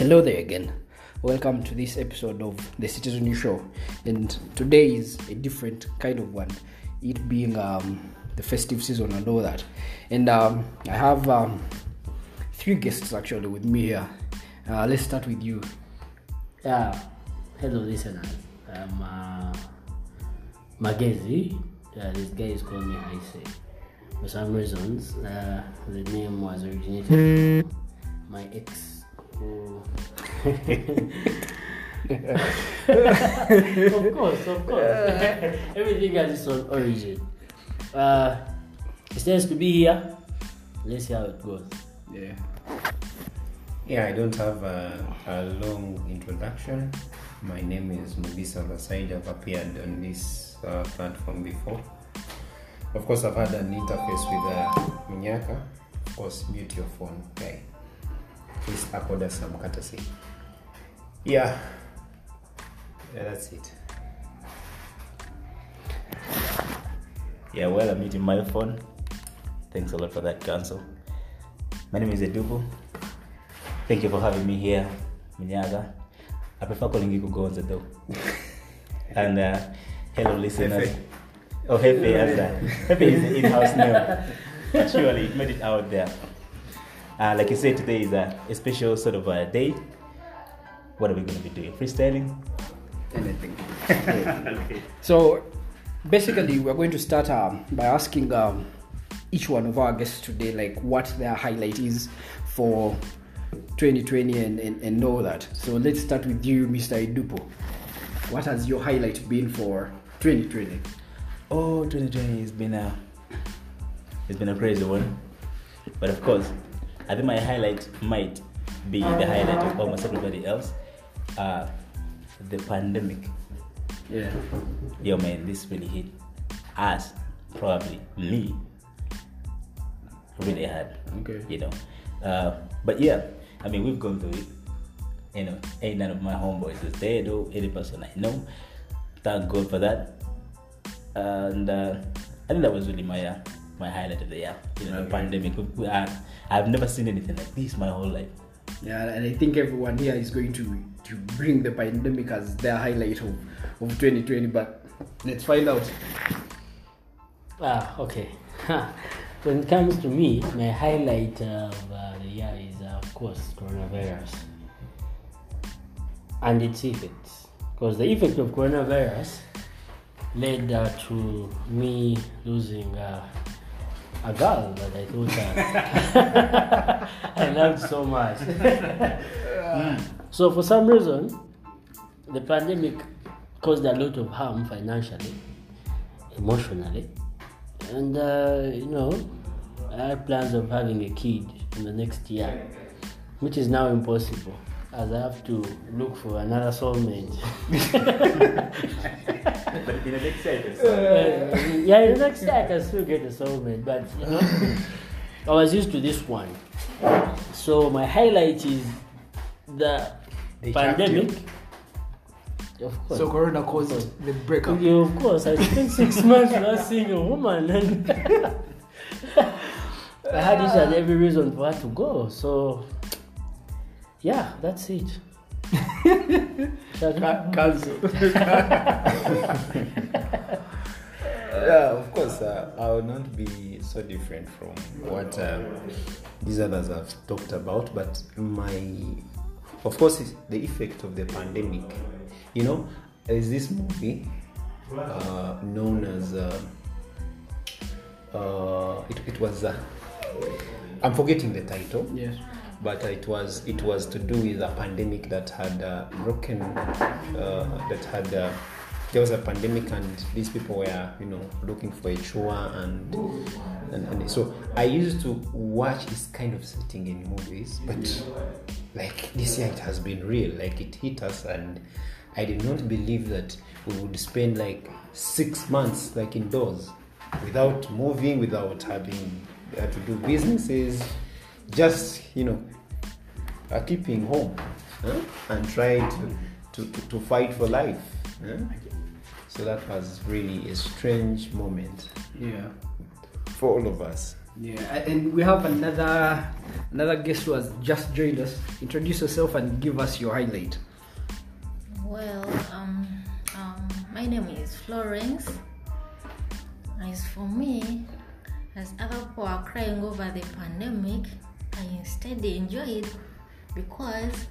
Hello there again. Welcome to this episode of the Citizen News Show. And today is a different kind of one, it being um, the festive season and all that. And um, I have um, three guests actually with me here. Uh, let's start with you. Yeah, hello listeners. I'm uh, Magezi. Uh, this guy is calling me Aise. For some reasons, uh, the name was originated my ex. Of course, of course. Everything has its own origin. Uh, it's nice to be here. Let's see how it goes. Yeah. Yeah, I don't have a, a long introduction. My name is Mubisa Lasaid. I've appeared on this uh, platform before. Of course, I've had an interface with uh, Minyaka. Of course, mute your phone, guy. Please accord us some courtesy. Yeah. Yeah, that's it. Yeah, well, I'm using my phone. Thanks a lot for that, Council. My name is Edubu. Thank you for having me here, Minyaga. I prefer calling you Kugonza though. and uh, hello, listeners. Hefe. Oh, Hefe, uh, Hefe is in-house name. But surely it made it out there. Uh, like you said, today is a, a special sort of a day. What are we going to be doing? Freestyling? Anything. So basically, we're going to start um, by asking um, each one of our guests today, like what their highlight is for 2020 and, and, and all that. So let's start with you, Mr. Idupo. What has your highlight been for 2020? Oh, 2020 has been a it's been a crazy one, but of course, I think my highlight might be the highlight of almost everybody else. Uh, the pandemic. Yeah. Yo, man, this really hit us, probably me, really hard. Okay. You know, uh, but yeah, I mean, we've gone through it. You know, ain't none of my homeboys is dead or any person I know. Thank God for that. And uh, I think that was really my uh, my highlight of the year. You know, the pandemic. We- we- I, I've never seen anything like this my whole life. Yeah, and I think everyone here is going to to bring the pandemic as their highlight of, of 2020. But let's find out. Ah, okay. when it comes to me, my highlight of uh, the year is, uh, of course, coronavirus and its effects. Because the effect of coronavirus led uh, to me losing uh, a girl that I thought uh, I loved so much. so, for some reason, the pandemic caused a lot of harm financially, emotionally, and uh, you know, I had plans of having a kid in the next year, which is now impossible as I have to look for another soulmate. But in the next episode, Uh, yeah, in the next year I can still get a soulmate, but you know, I was used to this one. So my highlight is the They trapped pandemic. Of course. So Corona caused the breakup. Yeah, of course. I spent six months without seeing a woman, and I had each and every reason for her to go. So, yeah, that's it. Ca- Cancel. Yeah, of course, uh, I will not be so different from what uh, these others have talked about, but my, of course, it's the effect of the pandemic. You know, there's this movie uh, known as, uh, uh, it, it was, uh, I'm forgetting the title. Yes. But it was it was to do with a pandemic that had uh, broken uh, that had uh, there was a pandemic and these people were you know looking for a cure and, and and so I used to watch this kind of setting in movies but like this year it has been real like it hit us and I did not believe that we would spend like six months like indoors without moving without having uh, to do businesses just you know uh, keeping home huh? and trying to, to, to, to fight for life huh? so that was really a strange moment Yeah. for all of us Yeah, and we have another another guest who has just joined us. Introduce yourself and give us your highlight. Well, um, um, my name is Florence. As for me, as other people are crying over the pandemic, I instead enjoyed because,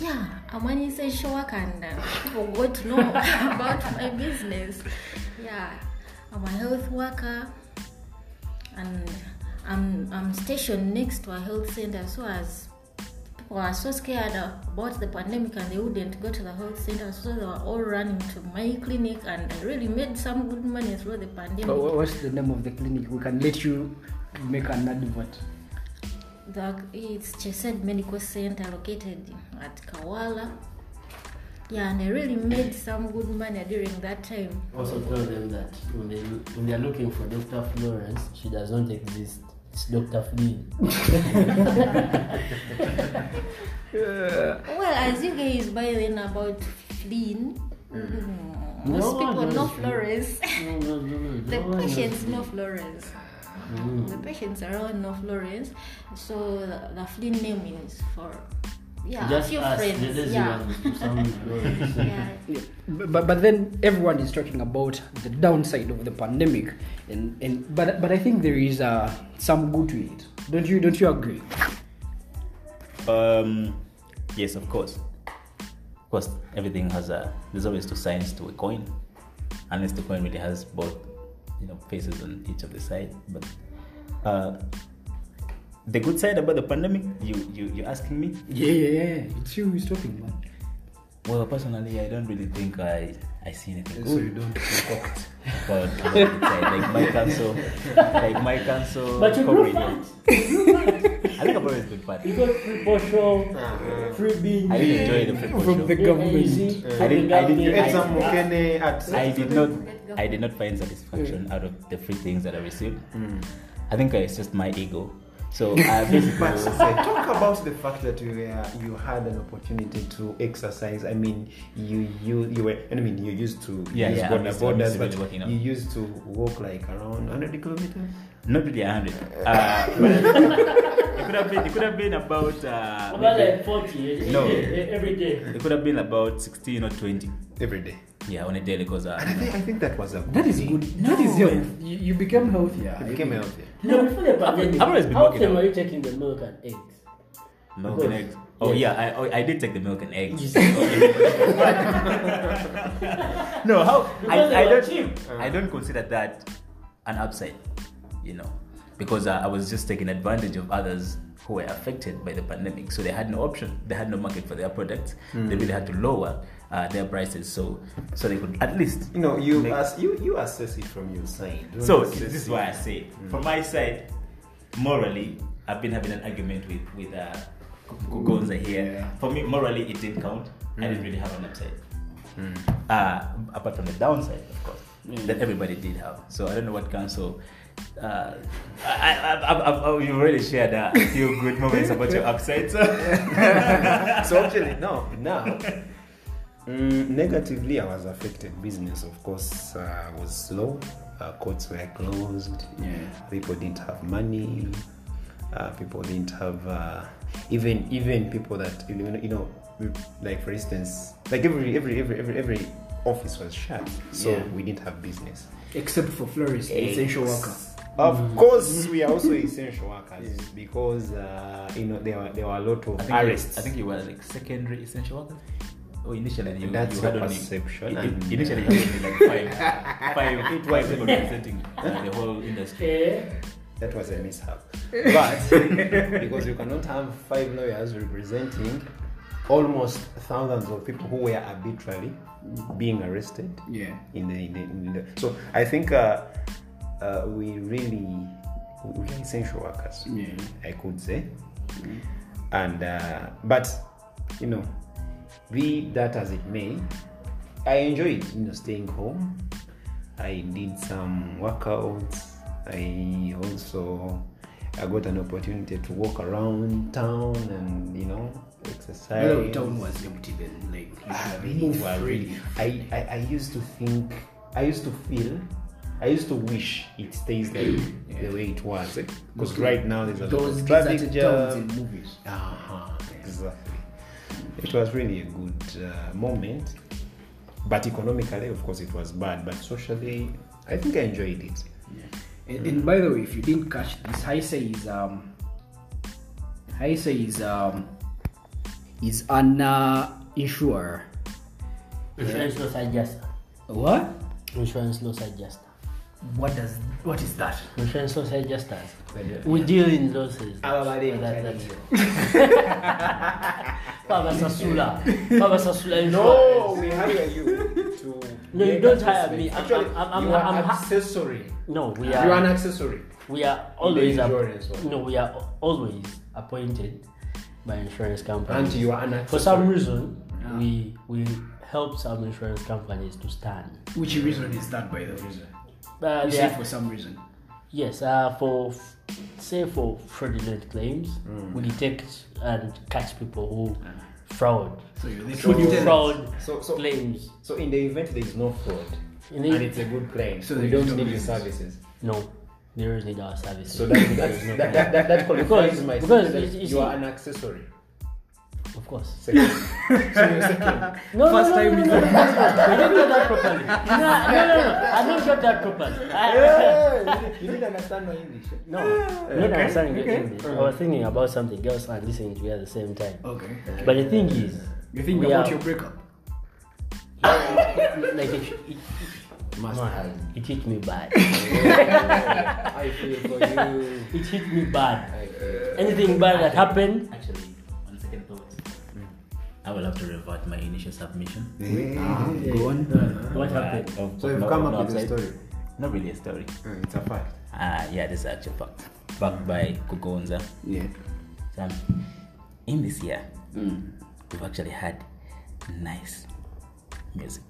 yeah, I'm an essential worker and uh, people got to know about my business. Yeah, I'm a health worker and I'm, I'm stationed next to a health center, so as people are so scared about the pandemic and they wouldn't go to the health center, so they were all running to my clinic, and I really made some good money through the pandemic. What's the name of the clinic? We can let you make an advert. The, it's Chesed Medical Center located at Kawala. Yeah, and I really made some good money during that time. Also tell them that when they when they are looking for Dr. Florence, she does not exist. It's Dr. Flynn. Well, as you guys by then about Flynn, mm, most No people know Florence. No, no, no, no. the no patients know Florence. Mm. The patients around know Florence. So the, the Flynn name is for yeah, Just a few ask the friends. Yeah. ones to sound Florence. yeah. Yeah, but, but then everyone is talking about the downside of the pandemic, and, and but but I think there is uh, some good to it. Don't you don't you agree? Um, yes, of course. Of course, everything has a. There's always two sides to a coin, unless the coin really has both, you know, faces on each of the sides But uh, the good side about the pandemic, you you you're asking me? Yeah, yeah, yeah. It's you who's talking, man. Well, personally, I don't really think I I see anything So you don't concoct. about. Like my council, like my council. But you grew fat. I think I've always been fat. You got free portion, free beans. I really enjoy the free From the government. I didn't- I didn't- I, ate I- some mokene at. I did not I did not find satisfaction mm. out of the free things that I received. Mm. I think uh, it's just my ego. So uh, I basically But was- say, talk about the fact that you were, you had an opportunity to exercise. I mean, you you you were. I mean, you used to Yeah, use yeah, I'm border used to- I'm borders, but working you used to walk like around 100 kilometers. not really hundred. Uh, uh it could have been it could have been about uh, About like 40 eh, No. Eh, eh, every day. it could have been about sixteen or twenty. every day. Yeah, on a daily because uh, And I think I think that was a good That is thing. good. That is health. You, you became healthier. You became healthier. No, before the pandemic, I've always been how working often out. were you taking the milk and eggs? milk and eggs. Oh Yeah. yeah, I oh, I did take the milk and eggs. No, how Because I, I don't cheap. I don't consider that an upside, you know, because uh, I was just taking advantage of others who were affected by the pandemic. So they had no option. They had no market for their products. They really had to lower uh, their prices so so they could at least. You know, you Make- as you you assess it from your side. Don't So this is why I say, from my side, morally, I've been having an argument with with uh, Gonza here. Yeah. For me, morally, it didn't count. I didn't really have an upside. Uh, apart from the downside, of course, that everybody did have. So I don't know what council. Uh, I, I, I, I, you really shared a few good moments about your upsides. so actually no now mm, negatively i was affected business of course uh, was slow uh, courts were closed Yeah. people didn't have money uh, people didn't have uh, even even people that you know, you know like for instance like every every every every, every office was shut so Yeah. we didn't have business Except for Flores, the essential worker. of course we are also essential workers because uh, you know there were there were a lot of I think, you, arrests I think you were like secondary essential workers. Oh, initially you, That's you had your only perception i- i- and- initially you had only like five, five, five people representing uh, the whole industry. That was a mishap. But because you cannot have five lawyers representing almost thousands of people who were arbitrarily being arrested Yeah. in the, in the, in the so I think uh, uh, we really we are essential workers. Yeah. I could say, and uh, but you know, be that as it may, I enjoyed you know staying home. I did some workouts. I also I got an opportunity to walk around town and you know exercise. Well, town was empty then. Like, Ah, really, moved well, free. really. I, I, I used to think, I used to feel I used to wish it stays like the way it was. Because right now there's a lot of traffic jam. movies. Uh-huh, exactly. It was really a good uh, moment. But economically, of course, it was bad. But socially, I think I enjoyed it. And, and by the way, if you didn't catch this, Haise is um, Haise is um, is an uh, insurer. Insurance loss adjuster. What? Insurance loss adjuster. What does what is that? Insurance loss adjusters. We deal in losses. But then- That- that- Baba Sasula. Baba Sasula No, Insurance. we hire you to. No, you don't hire me. I'm- Actually, I'm- I'm- you are I'm accessory. No, we You are an are accessory. we are always app- insurance one. no, we are always appointed by insurance companies. And you are an accessory. For some reason, we we help some insurance companies to stand. Which reason is that? By the reason? Uh, you say for some reason. Yes, uh, for say for fraudulent claims, Mm. we detect and catch people who fraud, So you're this who do one. fraud So, so, claims. so in the event there is no fraud In and the, it's a good claim, So so we don't no need your services. no, there is need our services. So that, that, is no that, that, that, that qualifies Because- my because statement that you- you you are an accessory. Of course. Second. so you're second. No, First no, no, time no, in no, no, no, I didn't get that properly. No, no, no, no, I didn't get that properly. I, Hey, you didn't understand my English. no, I'm not understanding your English. I was thinking about something else and listening to you at the same time. Okay. But the thing is, You think about are- your breakup? like it, it, Must man, have. it hit me bad. I feel for you. It hit me bad. Anything bad that happened, Actually, on second thoughts, I will have to revert my initial submission. Ah, go on. what happened? Of- So you've come up with a story. Not really a story. Uh, it's a fact. Ah, yeah, this is actual fact. Backed by Kugonza. Yeah. So, in this year, we've actually had nice music.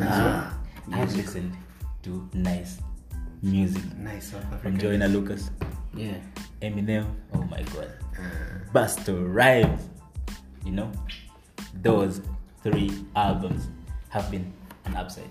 Ah, I've listened to nice music Nice South from Joanna Lucas, Yeah. Eminem. Oh my God, Busta Rhymes. You know, those three albums have been an upside.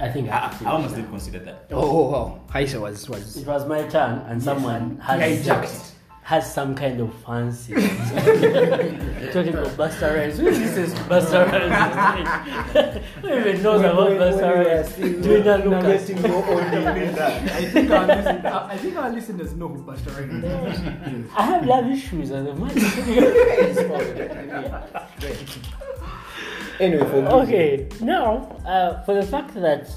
I think I, I, I almost didn't consider that. Oh, oh oh. Haisha was was it was my turn, and someone had hijacked it. Has some kind of fancy. Talking about Busta Rhymes. Who listens to Busta Rhymes? Who even knows about Busta Rhymes? Joyner Lucas. I think our listeners, I think our listeners know who Busta Rhymes is. I have love issues and the money. Anyway, for okay, now uh, for the fact that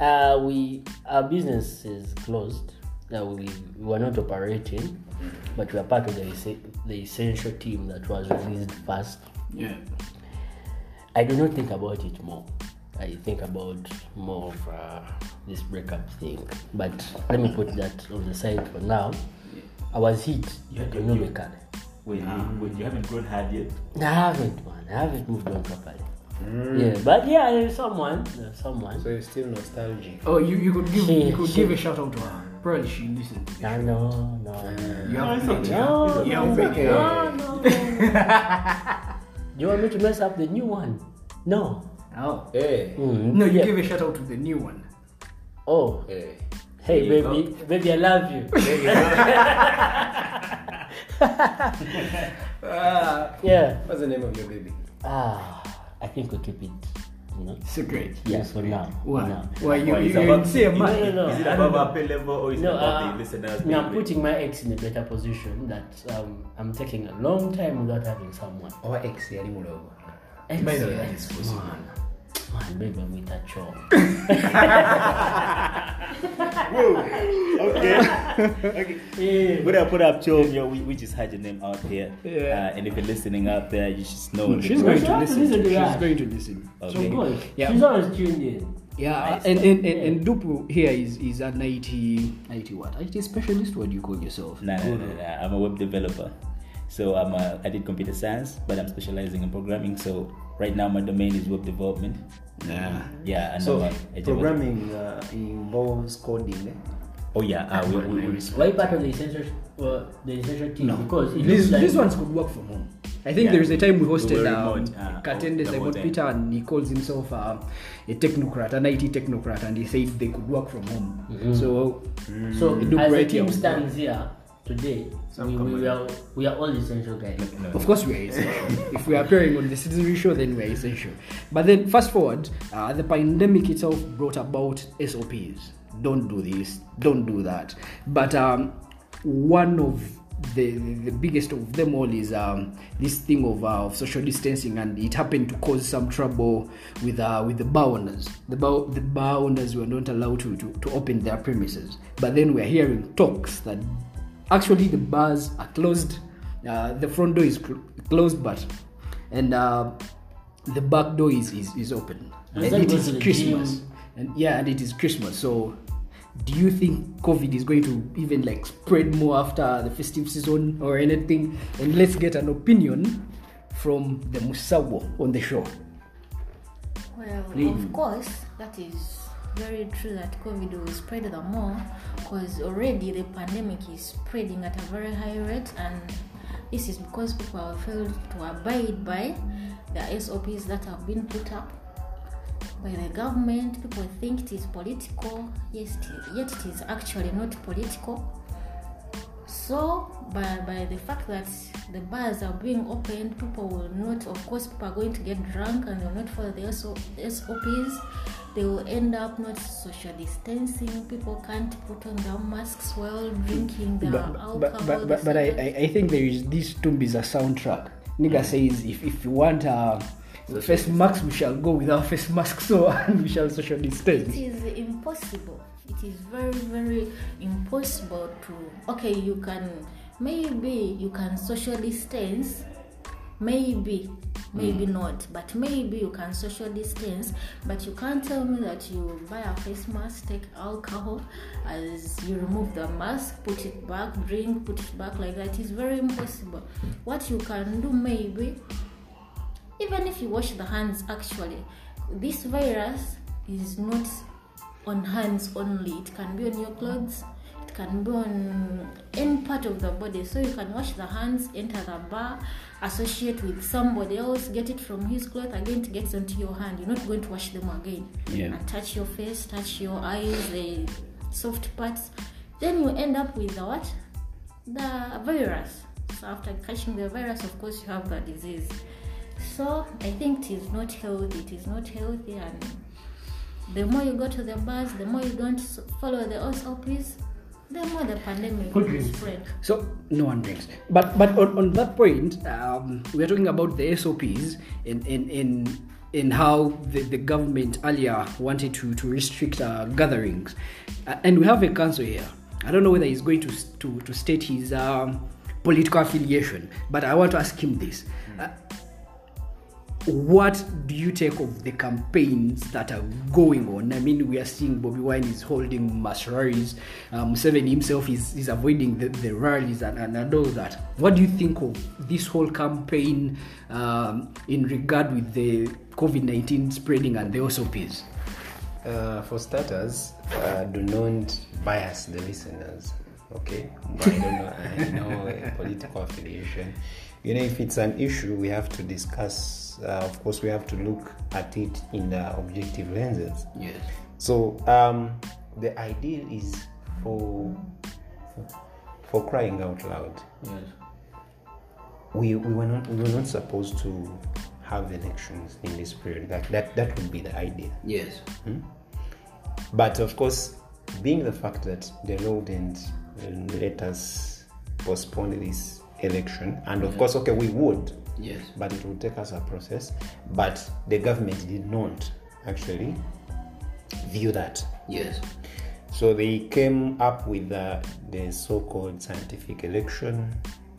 uh, we our business is closed, that we, we were not operating, but we are part of the the essential team that was released first. Yeah. I do not think about it more. I think about more of uh, this breakup thing. But let me put that on the side for now. I was hit economically. Wait, wait, you haven't grown hard yet? I haven't, man. I haven't moved on properly. Yeah, but yeah, there's someone. There's someone. So you're still nostalgic. Oh, you, you could give She- you could she- give a shout out to her. Probably she listened. to No, no, no. You have. No, You no, have okay. no, no. Do you want me to mess up the new one? No. Oh. Hey. Mm, No, you yeah. give a shout out to the new one. Oh, Hey. hey, you baby, baby, I love you. Uh, yeah. What's the name of your baby? Ah, I think we keep it. You know. great. Yeah, so now. Why? now. Why you you, you about- say my, No, no, no. Is it about our pay level or is No, it about uh, the listeners? no, I'm putting my ex in a better position that um, I'm taking a long time without having someone. Our ex yali mulogo. Ex, yeah. that possible. Man, man, baby, with a chore. okay. okay. Yeah. We're gonna put up Chom, yo, we, we just had your name out here. Yeah. Uh, and if you're listening out there, you should know. No, she's we- going to listen. listen to She's that. going to listen. Okay. So good. Yeah. She's always tuned in. Yeah, Nice. and and, and, and Dupu here is is an IT IT what? IT specialist. What do you call yourself? Nah, nah, nah, nah, I'm a web developer. So I'm a, I did computer science, but I'm specializing in programming. So right now my domain is web development. Yeah. Yeah, and So a, programming uh, involves coding. Eh? Oh yeah, uh, we, we, we, Why part of the essential, uh, the essential team? No, Because these like these ones could work from home. I think Yeah. there is a time we hosted we um, uh, Katende Simon. Peter, and he calls himself uh, a technocrat, an IT technocrat, and he said they could work from home. Mm-hmm. So, So It look as the team stands here today, Some we, we, common- are we are all essential guys. No, of course, we are essential. if we are appearing on the Citizen Show, then we are essential. But then, fast forward, uh, the pandemic itself brought about SOPs. Don't do this, don't do that. But um, one of the, the, the biggest of them all is um, this thing of, uh, of social distancing, and it happened to cause some trouble with uh, with the bar owners. The bar, the bar owners were not allowed to, to, to open their premises. But then we're hearing talks that actually the bars are closed, uh, the front door is cl- closed, but and uh, the back door is, is, is open. And And then it go is to the Christmas. gym. And yeah, and it is Christmas. So do you think COVID is going to even like spread more after the festive season or anything? And let's get an opinion from the Musawo on the show. Well, Really? of course, that is very true that COVID will spread the more because already the pandemic is spreading at a very high rate, and this is because people have failed to abide by the SOPs that have been put up by the government. People think it is political, yes, it- yet it is actually not political. So, by, by the fact that the bars are being opened, people will not, of course, people are going to get drunk and they'll not follow the SO, SOPs. They will end up not social distancing. People can't put on their masks while drinking their But, alcohol. but, but, but, but I. I, I think there is this Tumbi is a soundtrack. Nigga says if, if you want uh, face masks, we shall go without face masks, so and we shall social distance. it is impossible it is very very impossible to okay you can maybe you can social distance maybe maybe mm. not but maybe you can social distance but you can't tell me that you buy a face mask take alcohol as you remove the mask put it back drink put it back like that. Is very impossible. What you can do maybe even if you wash the hands actually this virus is not on hands only. It can be on your clothes can be on any part of the body. So you can wash the hands enter the bar associate with somebody else get it from his cloth again it gets onto your hand. You're not going to wash them again. Yeah. and touch your face touch your eyes the soft parts. Then you end up with the what? The virus. So after catching the virus of course you have the disease. So i think it is not healthy it is not healthy. And the more you go to the bars the more you don't follow the SOPs the more the pandemic Who spread So no one drinks. But but on, on that point, um, we are talking about the SOPs in in in, in how the, the government earlier wanted to to restrict uh, gatherings, uh, and we have a council here. I don't know whether he's going to to to state his um, political affiliation, but I want to ask him this. Uh, what do you take of the campaigns that are going on? I mean, we are seeing Bobby Wine is holding mass rallies. Um, Seven himself is, is avoiding the, the rallies and, and, and all that. What do you think of this whole campaign um, in regard with the COVID 19 spreading and the SOPs? Uh, for starters, uh, do not bias the listeners. Okay, I don't know. I know political affiliation. You know, if it's an issue, we have to discuss. Uh, of course, we have to look at it in the objective lenses. Yes. So um, the ideal is for for crying out loud. Yes. We, we were not we were not supposed to have elections in this period. That that that would be the idea. Yes. But of course, being the fact that the law didn't uh, let us postpone this election, and of course, okay, we would, Yes. but it would take us a process. But the government did not actually view that. Yes. So they came up with the, the so called scientific election,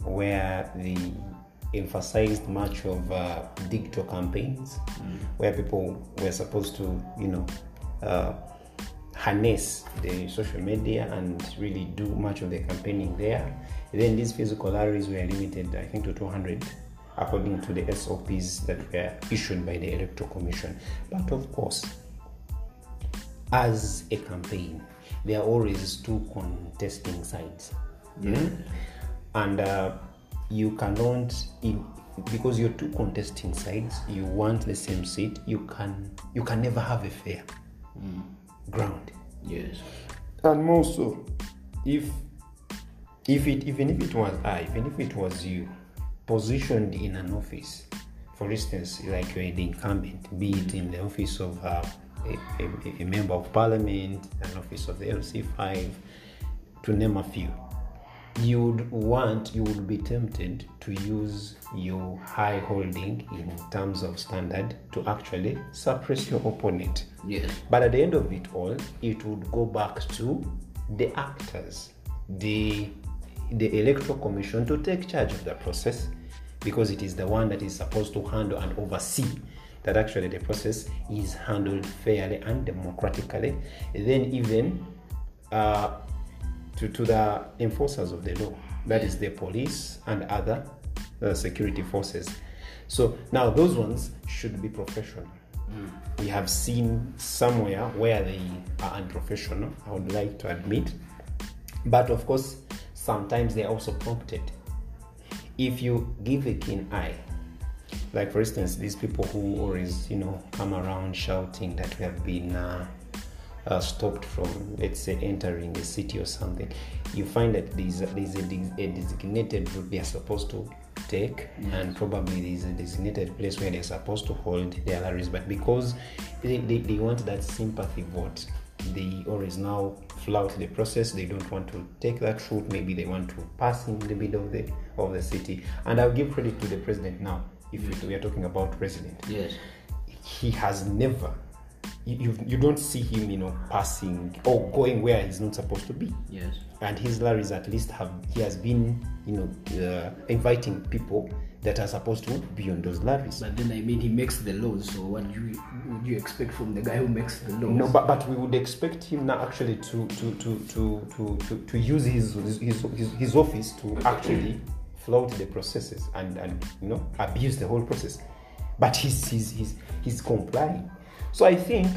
where the emphasized much of uh, digital campaigns, where people were supposed to, you know, uh, harness the social media and really do much of the campaigning there. Then these physical rallies were limited, I think, to 200 according to the SOPs that were issued by the Electoral Commission. But of course, as a campaign, there are always two contesting sides. Mm? And uh, you cannot, in, because you're two contesting sides, you want the same seat. You can you can never have a fair ground. Yes. And more so, if if it even if it was I, even if it was you, positioned in an office, for instance, like you're the incumbent, be it in the office of uh, a, a, a member of parliament, an office of the LC5, to name a few, you would want, you would be tempted to use your high holding in terms of standard to actually suppress your opponent. Yes. But at the end of it all, it would go back to the actors, the the electoral commission to take charge of the process because it is the one that is supposed to handle and oversee that actually the process is handled fairly and democratically. Then even uh, to, to the enforcers of the law, that is the police and other uh, security forces. So now those ones should be professional. We have seen somewhere where they are unprofessional, I would like to admit. But of course, sometimes they're also prompted. If you give a keen eye, like for instance, these people who always, you know, come around shouting that we have been uh, uh, stopped from, let's say, entering the city or something, you find that there's, there's a, a designated route they are supposed to take, and probably there's a designated place where they're supposed to hold their rallies. But because they, they, they want that sympathy vote, they always now flout the process. They don't want to take that route. Maybe they want to pass in the middle of the of the city. And I'll give credit to the president now. If we are talking about president, Yes. he has never you, you, don't see him you know passing or going where he's not supposed to be Yes. and his larrys at least have he has been you know uh, inviting people that are supposed to be on those larrys But then I mean, he makes the laws. So what do you would you expect from the guy who makes the laws? no but, but we would expect him now actually to to to to to, to, to use his his, his his office to actually flout the processes and and you know abuse the whole process but he's he's he's, he's complying so i think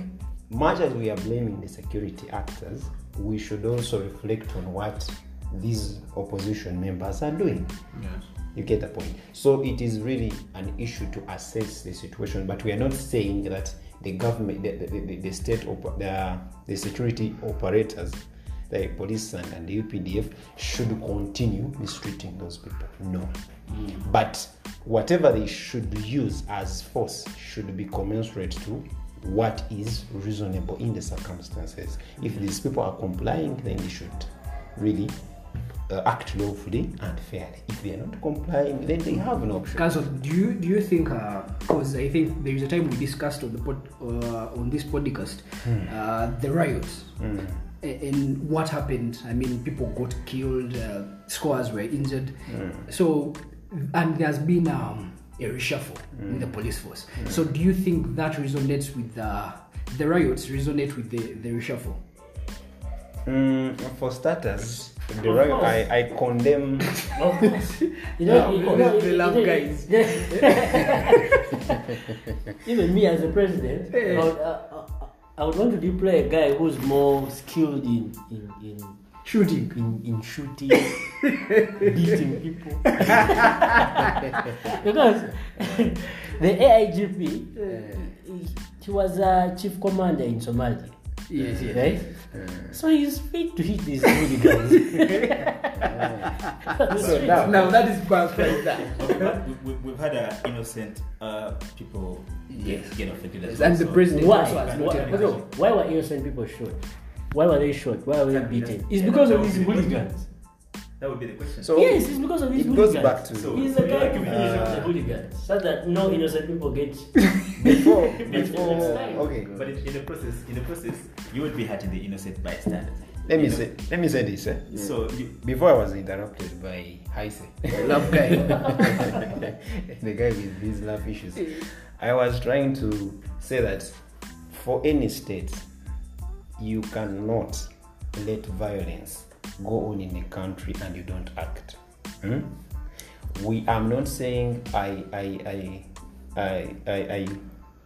much as we are blaming the security actors we should also reflect on what these opposition members are doing Yes. you get the point. So it is really an issue to assess the situation, but we are not saying that the government, the, the, the, the state, op- the, the security operators, the police and, and the UPDF should continue mistreating those people. No. But whatever they should use as force should be commensurate to what is reasonable in the circumstances. If these people are complying, then they should really uh, act lawfully and fairly. If they are not complying, then they have an option. Council, do you do you think? Because I think there is a time we discussed on the pod, uh, on this podcast uh, the riots A- and what happened. I mean, people got killed, uh, scores were injured. So, and there's been um, a reshuffle in the police force. So, do you think that resonates with the the riots? Resonate with the the reshuffle? Mm, for starters, the riot, I, I condemn. Of course. You know, Yeah, you of know, course, they you love know, guys. Even me as a president, I would, uh, I would want to deploy a guy who's more skilled in in in Shooting. in, in shooting, beating people. because the AIGP, he, he was a chief commander in Somalia, Yes, yes. right? So he's fit to hit these hooligans. So now, Now that is bad like that. Okay, we, we, we've had uh, innocent uh, people Yes. get, get affected as Yes, well. and the so- president Why? also Why, noted okay, that. why were innocent people shot? Why were they shot? Why were they beaten? It's because of these hooligans. That would be the question. so yes, it's because of these it goes back to So- He's a guy who Uh, a the hooligans, so that no innocent people get. before before okay. But in, in the process, in the process, you would be hurting the innocent bystanders. Let me You know? say let me say this. Eh? So you, Before I was interrupted by Heise, the love guy, the guy with these love issues. I was trying to say that for any state, you cannot let violence go on in a country and you don't act. Hmm? We I'm not saying I I I I, I, I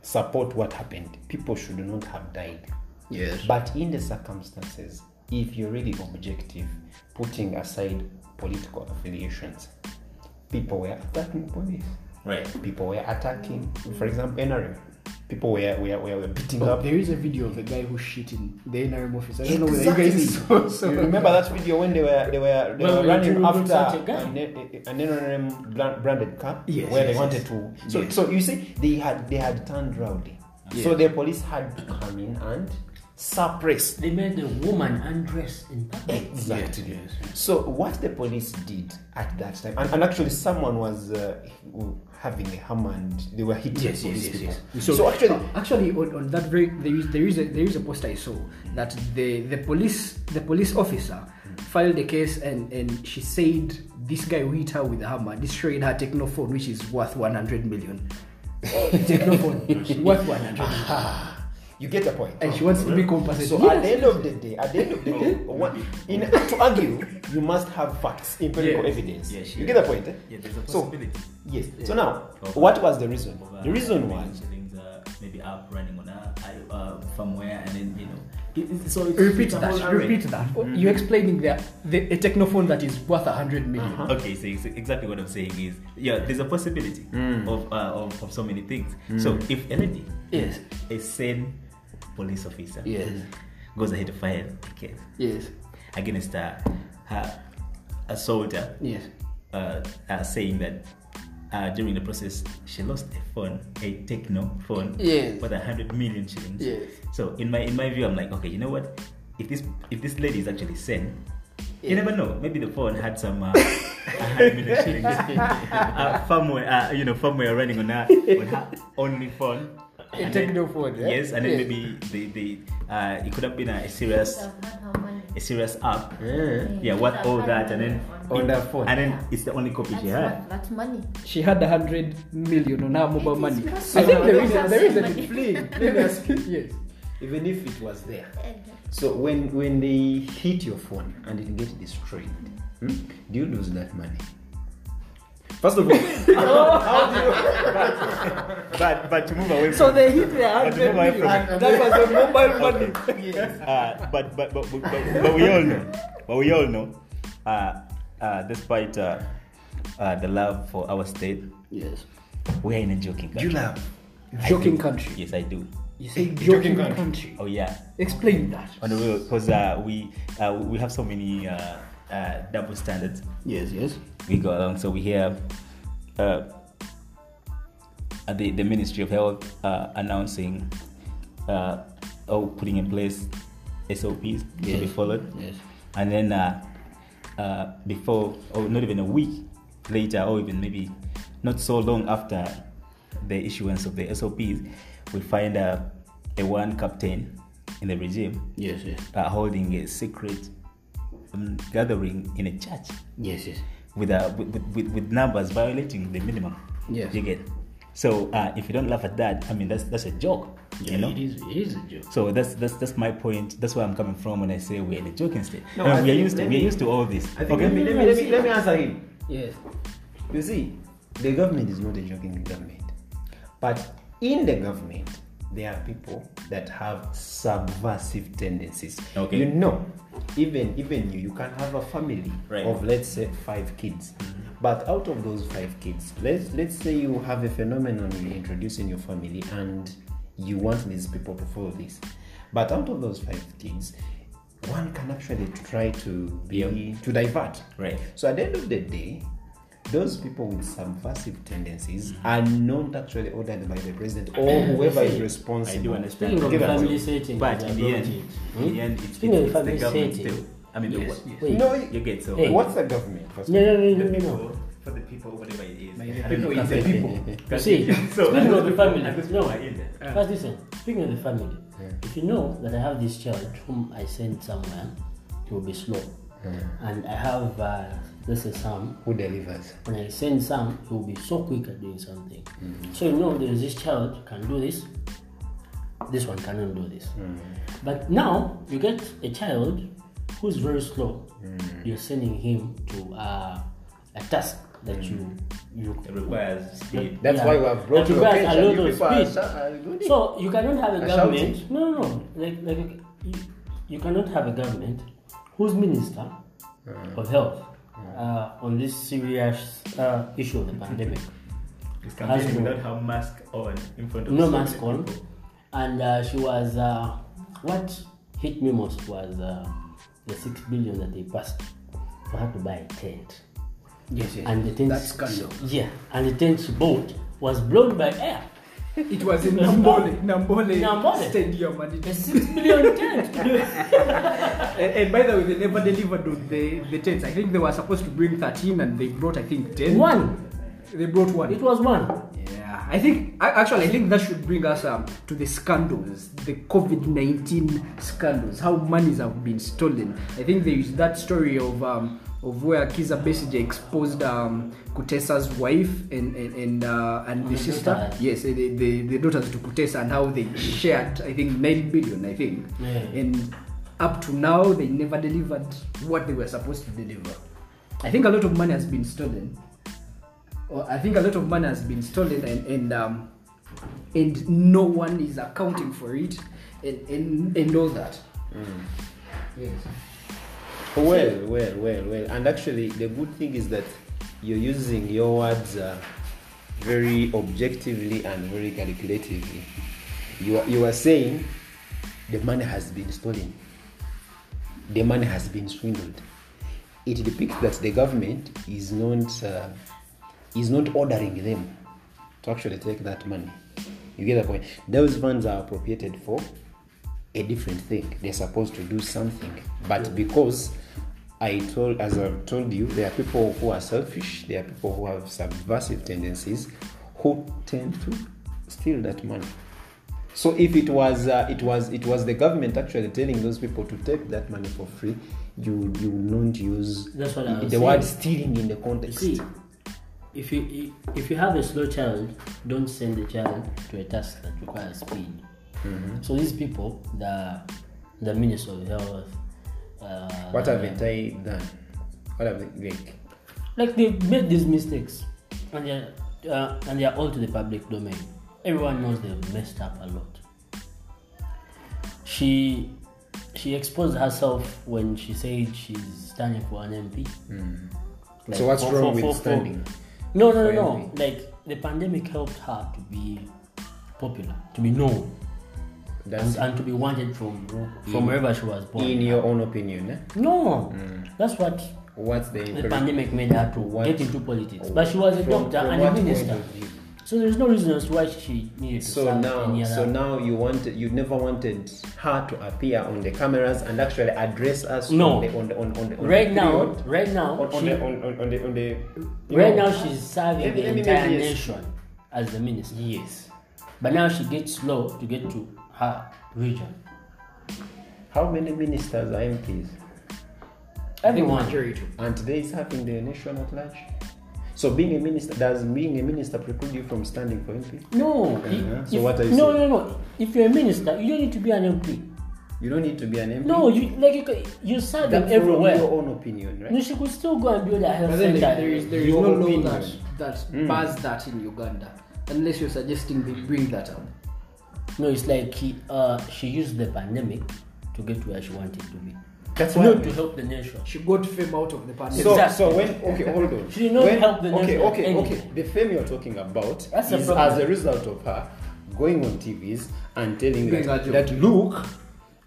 support what happened. People should not have died. Yes. But in the circumstances, if you're really objective, putting aside political affiliations, people were attacking police. Right. People were attacking. For example, NRM. People were were, were, were beating Oh, up. there is a video of a guy who shit in the NRM office. I don't know whether you guys Exactly. saw. So, You remember that video when they were they were they Well, were running after an, an NRM branded car Yes, where yes, they wanted yes. to. So Yes. so you see they had they had turned rowdy. So the police had to come in and suppress. They made the woman undress in public. Exactly. So what the police did at that time, and, and actually someone was uh, having a hammer and they were hitting Yes, yes, police yes, people. yes. So, actually, uh, actually, on, on that very there is there is a there is a post I saw that the the police the police officer filed a case and and she said this guy who hit her with a hammer destroyed her Tecno phone which is worth 100 million. Tecno phone worth 100 you get the point. and she wants to be compensated. So at the end of the day, at the end of the day, one, in to argue, you must have facts, empirical Yes. evidence. Yes, you yes. get the point. Eh? Yeah, there's a So- possibility. Yes. So now, Of- what was the reason? of, uh, The reason maybe was things uh, maybe up running on a I- uh, firmware and then you know it, so it's, Repeat it's a whole that. array. Repeat that. You're explaining the, the a technophone that is worth 100 million. Uh-huh. Okay, so exactly what I'm saying is, yeah, there's a possibility Mm. of, uh, of of so many things. So if a lady, Yes. a sane police officer, Yes. goes ahead to file a case Yes. against uh, her assaulter, Yes. uh, uh, saying that uh, during the process she lost a phone, a Tecno phone, Yes. worth a hundred million shillings. Yes. So in my in my view, I'm like, okay, you know what? If this if this lady is actually sane, you never know. Maybe the phone had some uh, a hundred million shillings uh, firmware, uh, you know, firmware running on her on her only phone. A And then- Tecno phone, yeah? Yes, and then Yes. maybe the the uh, it could have been a, a serious A serious app. Yeah. Yeah, what all that, and then On that phone. and then it's the only copy That's, she had. that's money. She had a hundred million on her mobile money. So. I think there is a, there is a Money. Flee. Let me ask you. yes. Even if it was there. So when when they hit your phone and it gets destroyed, hmm, do you lose that money? First of all, how do you? But but to move away From, So they hit the But hundred move away from- That was the mobile money. uh, but, but, but, but, but we all know, but we all know, uh, uh, despite uh, uh, the love for our state, Yes. we are in a joking country. You laugh. Joking country. Yes, I do. You say Joking joking, country. country. Oh yeah, Explain that. on the real, because uh, we uh, we have so many uh, uh, double standards. Yes, yes. we go along. So we hear uh, uh, the the Ministry of Health uh, announcing uh, or putting in place SOPs to be followed, Yes. and then uh, uh, before or not even a week later, or even maybe not so long after the issuance of the SOPs, we find uh, a one captain in the regime Yes, yes. uh, holding a secret um, gathering in a church Yes, yes. with, a, with, with, with numbers violating the minimum. Yes. You get. So uh, if you don't laugh at that, I mean that's that's a joke. you know. it is, it is a joke. So that's that's that's my point. That's where I'm coming from when I say we're in a joking state. No, we are used to we are used to all this. I think okay. let, me, let, me, let, me, let me answer him. Yes. You see, the government is not a joking government. But in the government, there are people that have subversive tendencies. Okay. You know, even even you, you can have a family Right. of let's say five kids. Mm-hmm. But out of those five kids, let's let's say you have a phenomenon you introduce in your family and you want these people to follow this. But out of those five kids, one can actually try to be to divert. Right. So at the end of the day, those people with subversive tendencies are not actually ordered by the president or whoever is responsible. I do understand. Speaking of Give family setting, But in the end, it, in the end, it's, Speaking it's, it's the government setting. still. I mean, the Yes. what? Yes. Wait. No, You get so. Hey. what's the government? First No, no, no, no, no, no. for the people, whatever it is. By I the don't people know. is the people. You see, So, speaking of the family, and those no. people are in there. First, listen. Speaking of the family, if you know that I have this child whom I send somewhere, he will be slow, and I have uh, let's say Sam. Who delivers? When I send Sam, he will be so quick at doing something. Mm-hmm. So you know there is this child can do this. This one cannot do this. Mm-hmm. But now you get a child who's very slow. Mm-hmm. You're sending him to uh, a task that you you It requires speed. That's Yeah. why we have brought That you requires a lot of speed. sa- are uh, good. So you cannot have a Are government. shouting. No, no, no. Like, like you, you cannot have a government whose minister mm. of health uh, on this serious uh, issue of the pandemic This Has campaign without her mask on in front of no mask on, people. and uh, she was. Uh, what hit me most was uh, the 6 billion that they passed for her to buy a tent, Yes, yes. and the tent. That's scandal. Yeah, and the tent she bought was blown by air. It was in Namboole, Namboole, Namboole. Stadium, and it six billion tent. And, and by the way, they never delivered on the, the tents. I think they were supposed to bring 13 and they brought, I think, 10. one. They brought one. It was one. yeah. I think, actually, I think that should bring us um, to the scandals, the COVID 19 scandals, how monies have been stolen. I think there is that story of. Um, of where Kiza basically exposed um, Kutesa's wife and and and, uh, and the the sister, daughter. yes, the, the, the daughters to Kutesa, and how they shared, I think, nine billion, I think, Yeah. and up to now they never delivered what they were supposed to deliver. I think a lot of money has been stolen. Or I think a lot of money has been stolen and and um, and no one is accounting for it and and, and all that. Mm. Yes. Well, well, well, well. And actually, the good thing is that you're using your words uh, very objectively and very calculatively. You are, you are saying the money has been stolen, the money has been swindled. It depicts that the government is not uh, is not ordering them to actually take that money. You get the point. Those funds are appropriated for a different thing. They're supposed to do something, but because I told, as I've told you, there are people who are selfish. There are people who have subversive tendencies, who tend to steal that money. So if it was, uh, it was, it was the government actually telling those people to take that money for free, you you not use That's what I was the word stealing in the context. see, if you if you have a slow child, don't send the child to a task that requires speed. Mm-hmm. So these people, the the minister of health, uh, What have they done? What have they like? like they made these mistakes, and they uh, and they are all to the public domain. Everyone knows they've messed up a lot. She she exposed herself when she said she's standing for an MP. Like, so what's for- wrong for- with for- standing? No, no, no, no. Like the pandemic helped her to be popular, to be known, That's and, and to be wanted from from wherever she was born. in your own opinion. Eh? no, that's what What's the, the pandemic made her to What- get into politics. But she was a From- doctor from and a minister, so there's no reason as to why she needed to So now, so now you wanted, you never wanted her to appear on the cameras and actually address us No. on the on the on, on the on right the now, period, right now, on, on she, the on, on, on the on the right know, now she's serving the entire nation as the minister. Yes. But now she gets slow to get to her region. How many ministers are MPs? Everyone. And today is having the nation at large. So being a minister does being a minister preclude you from standing for MP? No. Uh-huh. if- So what are you no, saying? no, no. If you're a minister, you don't need to be an MP. You don't need to be an MP. No, you like you, ca- you serve them everywhere. your own opinion, right? No, she could still go and build a health center. there is, there is no law that that, mm. bars that in Uganda. Unless you're suggesting they bring that up. No, it's like he, uh, she used the pandemic to get where she wanted to be. That's why. Not to help the nation. She got fame out of the pandemic. So, Exactly. so when okay, hold on. She did not when, help the Okay, nation okay, anything. okay. The fame you're talking about That's is problem. as a result of her going on TVs and telling Doing that, that look,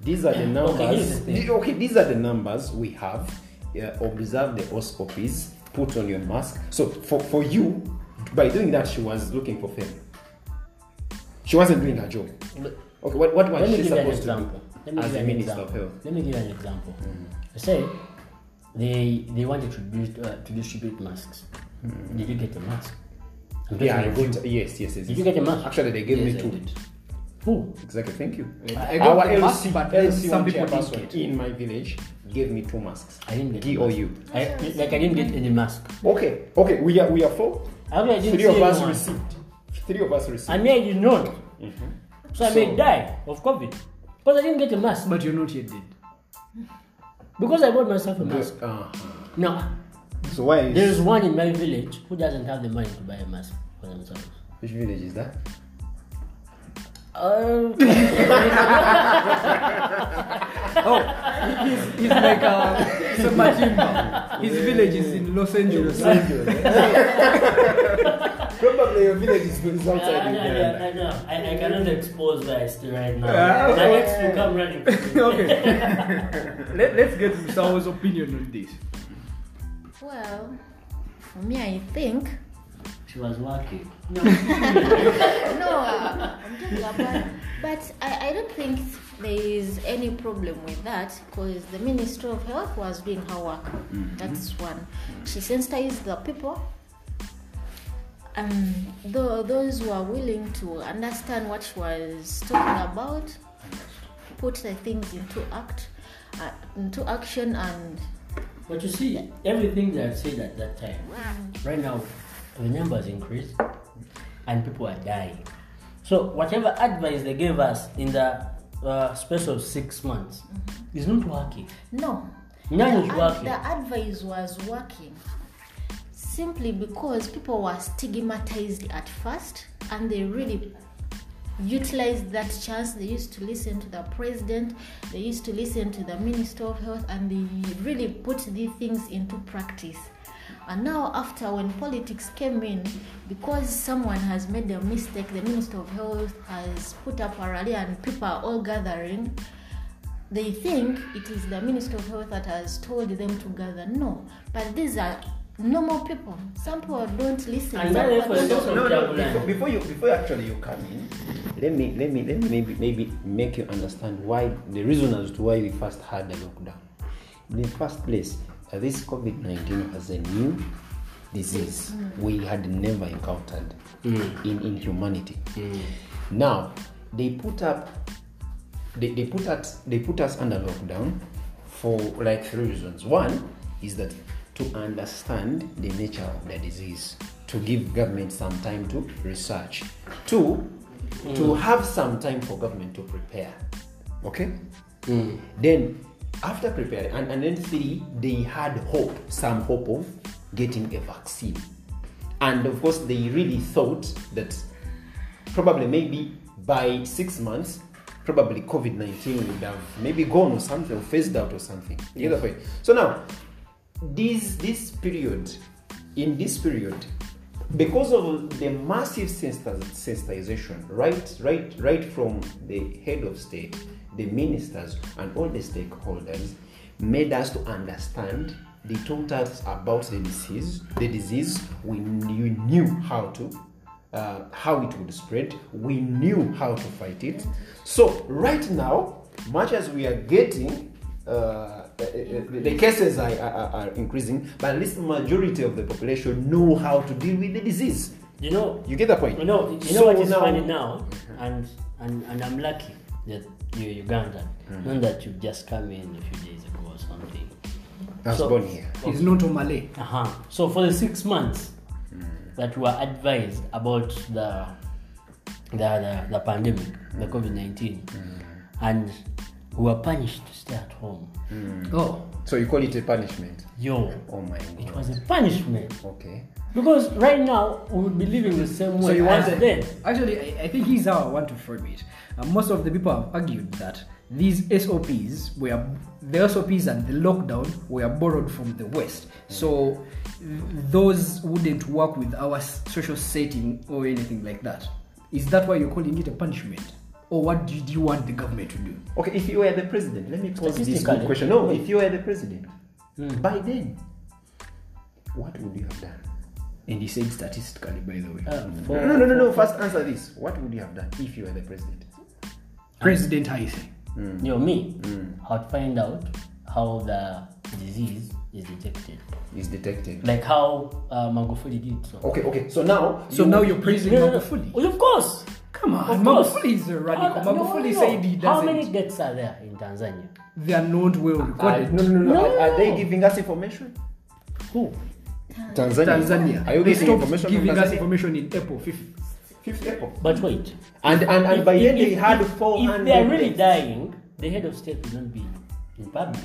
these are the here's numbers. the thing. the- okay, these are the numbers we have. Yeah, observe the SOPs. Put on your mask. So for for you, by doing that, she was looking for fame. She wasn't doing her job. But Okay, what, what was she supposed to do? Let me as give a an minister example. of health? Let me give you an example. Mm. Say they they wanted to dis- uh, to distribute masks. Mm. Did you get a mask? Yeah, I got yes, yes, yes. Did yes. you get a mask? Actually, they gave Yes, me two. Who? Exactly. Thank you. I I got Our LC, mask, but LC some people didn't get. in my village gave me two masks. I didn't get you. I, like I didn't get any mask. Okay, okay. We are we are four. Three of us received. Three of us received. I may I did not. So I may die of COVID. Because I didn't get a mask. But you're not yet dead. Because I bought myself a mask. Uh, Now, so why is there's one in my village who doesn't have the money to buy a mask for themselves. which village is that? Uh, Oh, he's, he's like a Sematimba. His village is in Los Angeles. Probably your village is, is I, outside I, Uganda. I, I, know. I, I cannot expose where I stay right now. Ah, My okay. ex will come running. okay. Let, let's get to Saul's opinion on this. Well, for me, I think She was lucky. no, uh, I'm talking but I, I don't think there is any problem with that because the Minister of Health was doing her work. That's one. She sensitized the people. Um, tho- those who are willing to understand what she was talking about, put the things into act, uh, into action, and But you see, everything that I said at that time, right now, the numbers increased and people are dying. So whatever advice they gave us in the uh, space of six months is not working. No. None the, is working. the advice was working simply because people were stigmatized at first and they really utilized that chance. They used to listen to the president, they used to listen to the minister of health, and they really put these things into practice. And now, after when politics came in, because someone has made a mistake, the minister of health has put up a rally and people are all gathering they think it is the Minister of Health that has told them to gather. No, but these are normal people. Some people don't listen. And people is don't- No, no. Before, before you, before actually you come in, let me, let me, let me maybe, maybe make you understand why the reason as to why we first had a lockdown. In the first place, uh, this COVID nineteen was a new disease we had never encountered in, in humanity. Now they put up, they, they put us, they put us under lockdown for like three reasons. One is that to understand the nature of the disease, to give government some time to research. Two, to have some time for government to prepare. Okay? Then after preparing, and, and then three, they had hope, some hope of getting a vaccine. And of course, they really thought that probably maybe by six months, probably COVID 19 would have maybe gone or something, or phased out or something. Yes. Either way. So now, this, this period, in this period, because of the massive sensitization, right, right, right from the head of state, the ministers, and all the stakeholders, made us to understand. Taught us about the disease. The disease we knew, how to, uh, how it would spread. We knew how to fight it. So right now, much as we are getting uh, the cases are, are, are increasing, but at least the majority of the population know how to deal with the disease. You know, You get the point? you know, you so know what is now- funny now, and, and and I'm lucky that you're Ugandan, mm-hmm. not that you've just come in a few days ago or something. I was So- born here. He's not a Malay. Uh-huh. So for the six months mm. that we were advised about the the the, the pandemic, mm. the COVID nineteen, mm. and we were punished to stay at home. Oh, So you call it a punishment? Yo, Oh my God. it was a punishment Okay. because right now we would be living the same way so you as want then. Actually, I, I think here's how I want to frame it. Uh, most of the people have argued that these SOPs were the SOPs and the lockdown were borrowed from the West. So those wouldn't work with our social setting or anything like that. Is that why you're calling it a punishment? Or what did you want the government to do? Okay, if you were the president, let me pose this good question. No, if you were the president, mm. by then, what would you have done? And he said statistically, by the way. Uh, No, for- no, no, no, no. First answer this. What would you have done if you were the president? President Haise. Mm. You know, me, how to find out how the disease is detected. Is detected. Like how uh, Magufuli did so. Okay, okay. So now, So you- now you're praising No, no, no. Magufuli. Well, of course. Come on, Magufuli is radical. How- Magufuli no. said he How many deaths are there in Tanzania? They are not well Uh, recorded. no, no, no, no. No. Are, are they giving us information? Who? Tanzania. Tanzania. Are you they getting information giving us information in April 5th. Fifth April. But wait. And and, and If- by if- then they had if- 400. If they are really deaths. dying, the head of state will not be in public.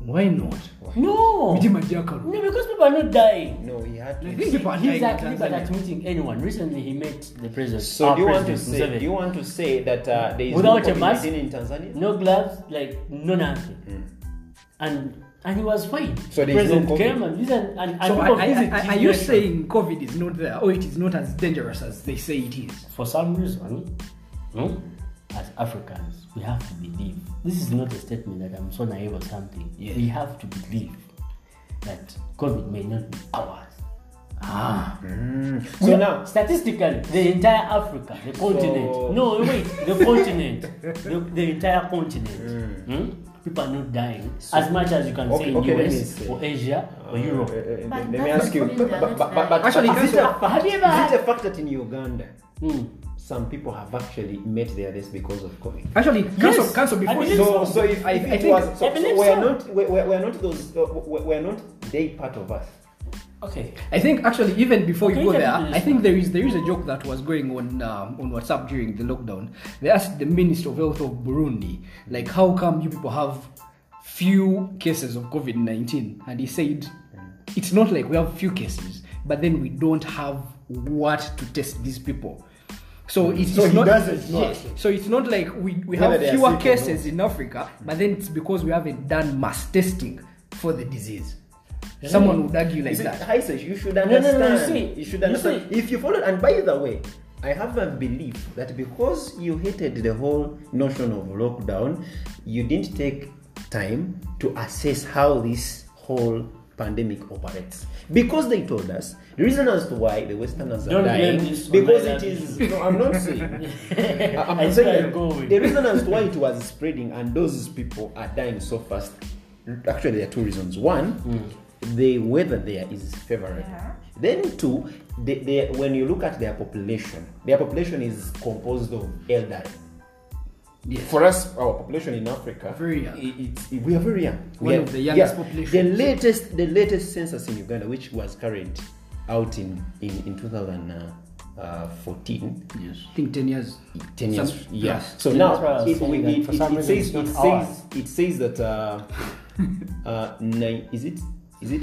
Why not? Why? No. Mitima Jakaru. No, because people are not dying. No, he had to. Like, people are He's actually not Tanzania. admitting anyone. Recently, he met the president. So do you want to say? Do you want to say that uh, there is Without no a mask? In Tanzania? no gloves, like no nothing. mm. And and he was fine. So there is no COVID? came and listen, and, and So I, I, I, are you saying COVID is not there, or it is not as dangerous as they say it is? for some reason, no, as Africans, we have to believe. This is not a statement that I'm so naive or something. Yes. We have to believe that COVID may not be ours. Ah. So now, Statistically, the entire Africa, the continent. So- No, wait, the continent, the, the entire continent. hmm, People are not dying as much as you can Okay, say in okay, US say. or Asia or uh, Europe. uh, uh, But let me ask you. But, but, but, but, Actually, but is, it a, Have you is it a fact that in Uganda Hmm. Some people have actually met their deaths because of COVID? Actually, cancel, Yes, cancel before believe you. So, so. so if, I- if I it think- was, so, I so we're so. not, we're, we're we're not those, uh, we're we're not they part of us. Okay. I think actually even before you go there, I think there is there is a joke that was going on um, on WhatsApp during the lockdown. They asked the Minister of Health of Burundi, like, how come you people have few cases of COVID nineteen? And he said, it's not like we have few cases, but then we don't have what to test these people. So mm. it's, So it's not doesn't know. So it's not like we, we Whether have fewer cases in Africa, but then it's because we haven't done mass testing for the disease. Someone would argue like see, that. Haisa, you should no, no, understand. you see, you should you understand. see. If you follow, and by the way, I have a belief that because you hated the whole notion of lockdown, you didn't take time to assess how this whole pandemic operates. Because they told us the reason as to why the Westerners are Don't dying because it is. No, I'm not saying. i'm, I'm saying that the reason as to why it was spreading and those people are dying so fast. Actually, there are two reasons. One, the weather there is favorable. Yeah. Then two, they, they, when you look at their population, their population is composed of elderly. Yes. For us, our population in Africa, Very young. i- it's- we are very young. One We are- of the youngest yeah. populations. The latest, the latest census in Uganda, which was carried out in in, in 2014, Yes. I think 10 years. 10 years Some- yeah yes. so now that's what I was it, we, it, it, it says it's it not says it says that uh, uh, nine, is it is it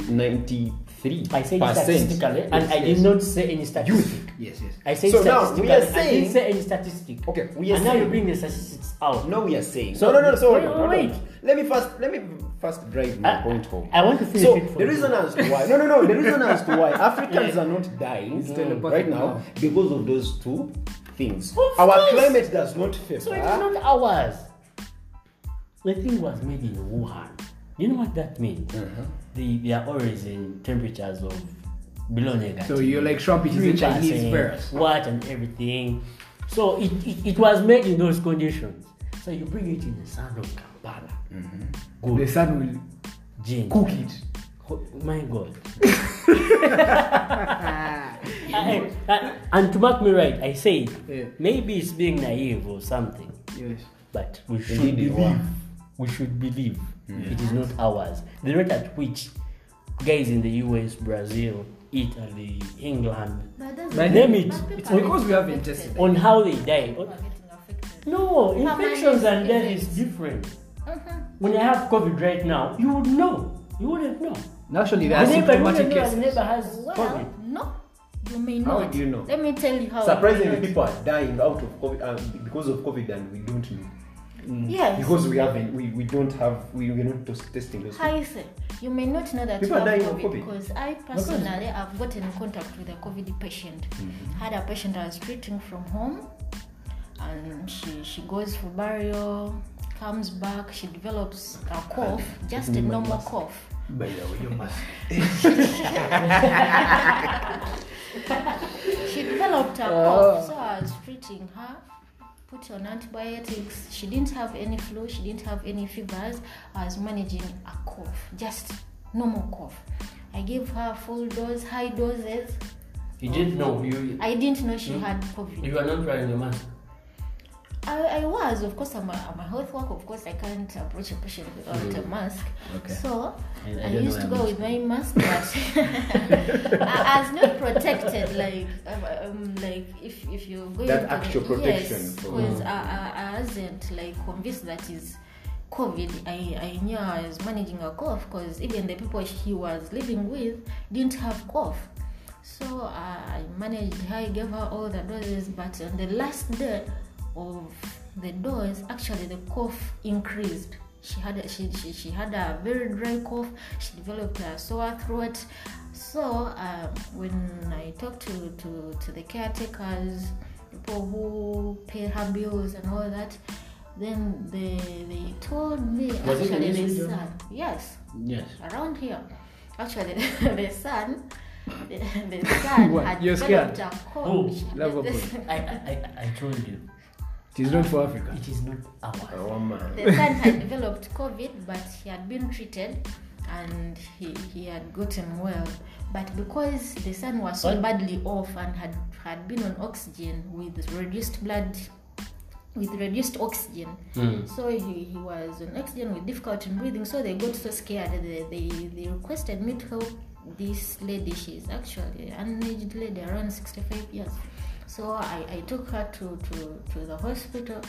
93 I said statistically, yes, and I did not say any statistic. Yes, yes. I said So statistically. now, we are saying, I didn't say any statistic. Okay, we are and now you bring the statistics out. no we are saying So- no no no So wait, hold on. no. let me first let me first drive my I- point home I want to finish so it for the you. reason as to why no no no the reason as to why Africans yeah. are not dying telepathic right now now. because of those two things Of our course. climate does not favor So it is not ours. The thing was made in Wuhan. You know what that means? Uh-huh. They, they are always in temperatures of below negative. So you're like Trump, it is a Chinese 3%, virus. What and everything. So it, it, it was made in those conditions. So you bring it in the sun of Kampala. The Good. sun will Gin. cook it. Oh, my God. I- I- and to mark me right, I say Yeah. maybe it's being naive or something. Yes. But we should believe. We should believe it is not ours. The rate at which guys in the US, Brazil, Italy, England, But that's But name it. It's because we haven't affected. on how they die. People are getting affected. No, infections and death is effects. different. Mhm. When I have COVID right now, you would know. You wouldn't know. Naturally, there The are neighbor, you symptomatic wouldn't cases. neighbor has Well, COVID. no, you may not. How do you know? Let me tell you how. surprisingly people are dying out of COVID uh, because of COVID and we don't know Yes. because we haven't we, we don't have we, we're not testing those How you say? You may not know that People you have dying of COVID, COVID. because I personally because... have gotten in contact with a COVID patient. Mm-hmm. Had a patient I was treating from home, and she she goes for burial, comes back, she develops a cough, just a normal cough. By the way, you must. She developed a cough, so I was treating her. Put on antibiotics. She didn't have any flu. She didn't have any fevers. I was managing a cough, just normal cough. I gave her full dose, high doses. You didn't know. You I didn't know she hmm? had COVID. you are not wearing a mask. I, I was, of course, I'm a, I'm a health worker. Of course, I can't approach a patient without a mask. Okay. So I- I I, used to go much. with my mask, but I, I was not protected. Like, um, like if if you go That into actual protection yes, because I, I, I wasn't like convinced that is COVID. I, I knew I was managing a cough because even the people he was living with didn't have cough. So I managed I gave her all the doses, but on the last day of the dose, actually the cough increased. she had a, she, she, she had a very dry cough she developed a sore throat so uh, when i talked to, to, to the caretakers people who pay her bills and all that then they they told me Was actually this the region? son yes Yes. around here actually the son the, the son What? had You're developed scared? a cold Oh, Liverpool. I, I, I, I told you, It is not for Africa. it is not ours. Man. the son had developed COVID, but he had been treated and he, he had gotten well. But because the son was so What? badly off and had, had been on oxygen with reduced blood, with reduced oxygen, Mm. so he, he was on oxygen with difficulty in breathing. So they got so scared. They, they, they requested me to help this lady. She's actually an aged lady around 65 years. So I, I took her to, to, to the hospital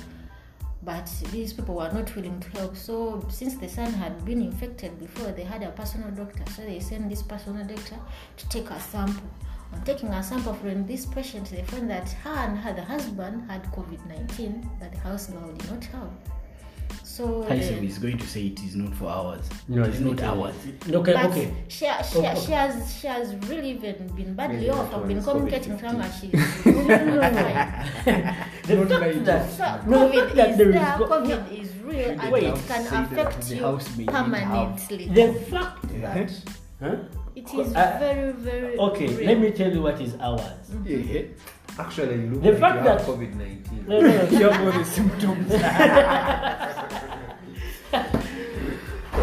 but these people were not willing to help. So since the son had been infected before, they had a personal doctor. So they sent this personal doctor to take a sample. On taking a sample from this patient, they found that her and her the husband had COVID nineteen that the house girl did not have. So Tyson the- is going to say it is not for hours. No, it's not ours. Okay, but okay. She, she, Okay. she has she has really been, been badly Really, off. I've been communicating to her. And Not fact like that So No, COVID that is there is go- COVID is real, and Wait. it can affect you permanently. the fact that huh? It is Uh, very, very okay, real. let me tell you what is ours. Mm-hmm. yeah. Actually, look The like fact you have that- COVID 19. No, no, no. You have all the symptoms.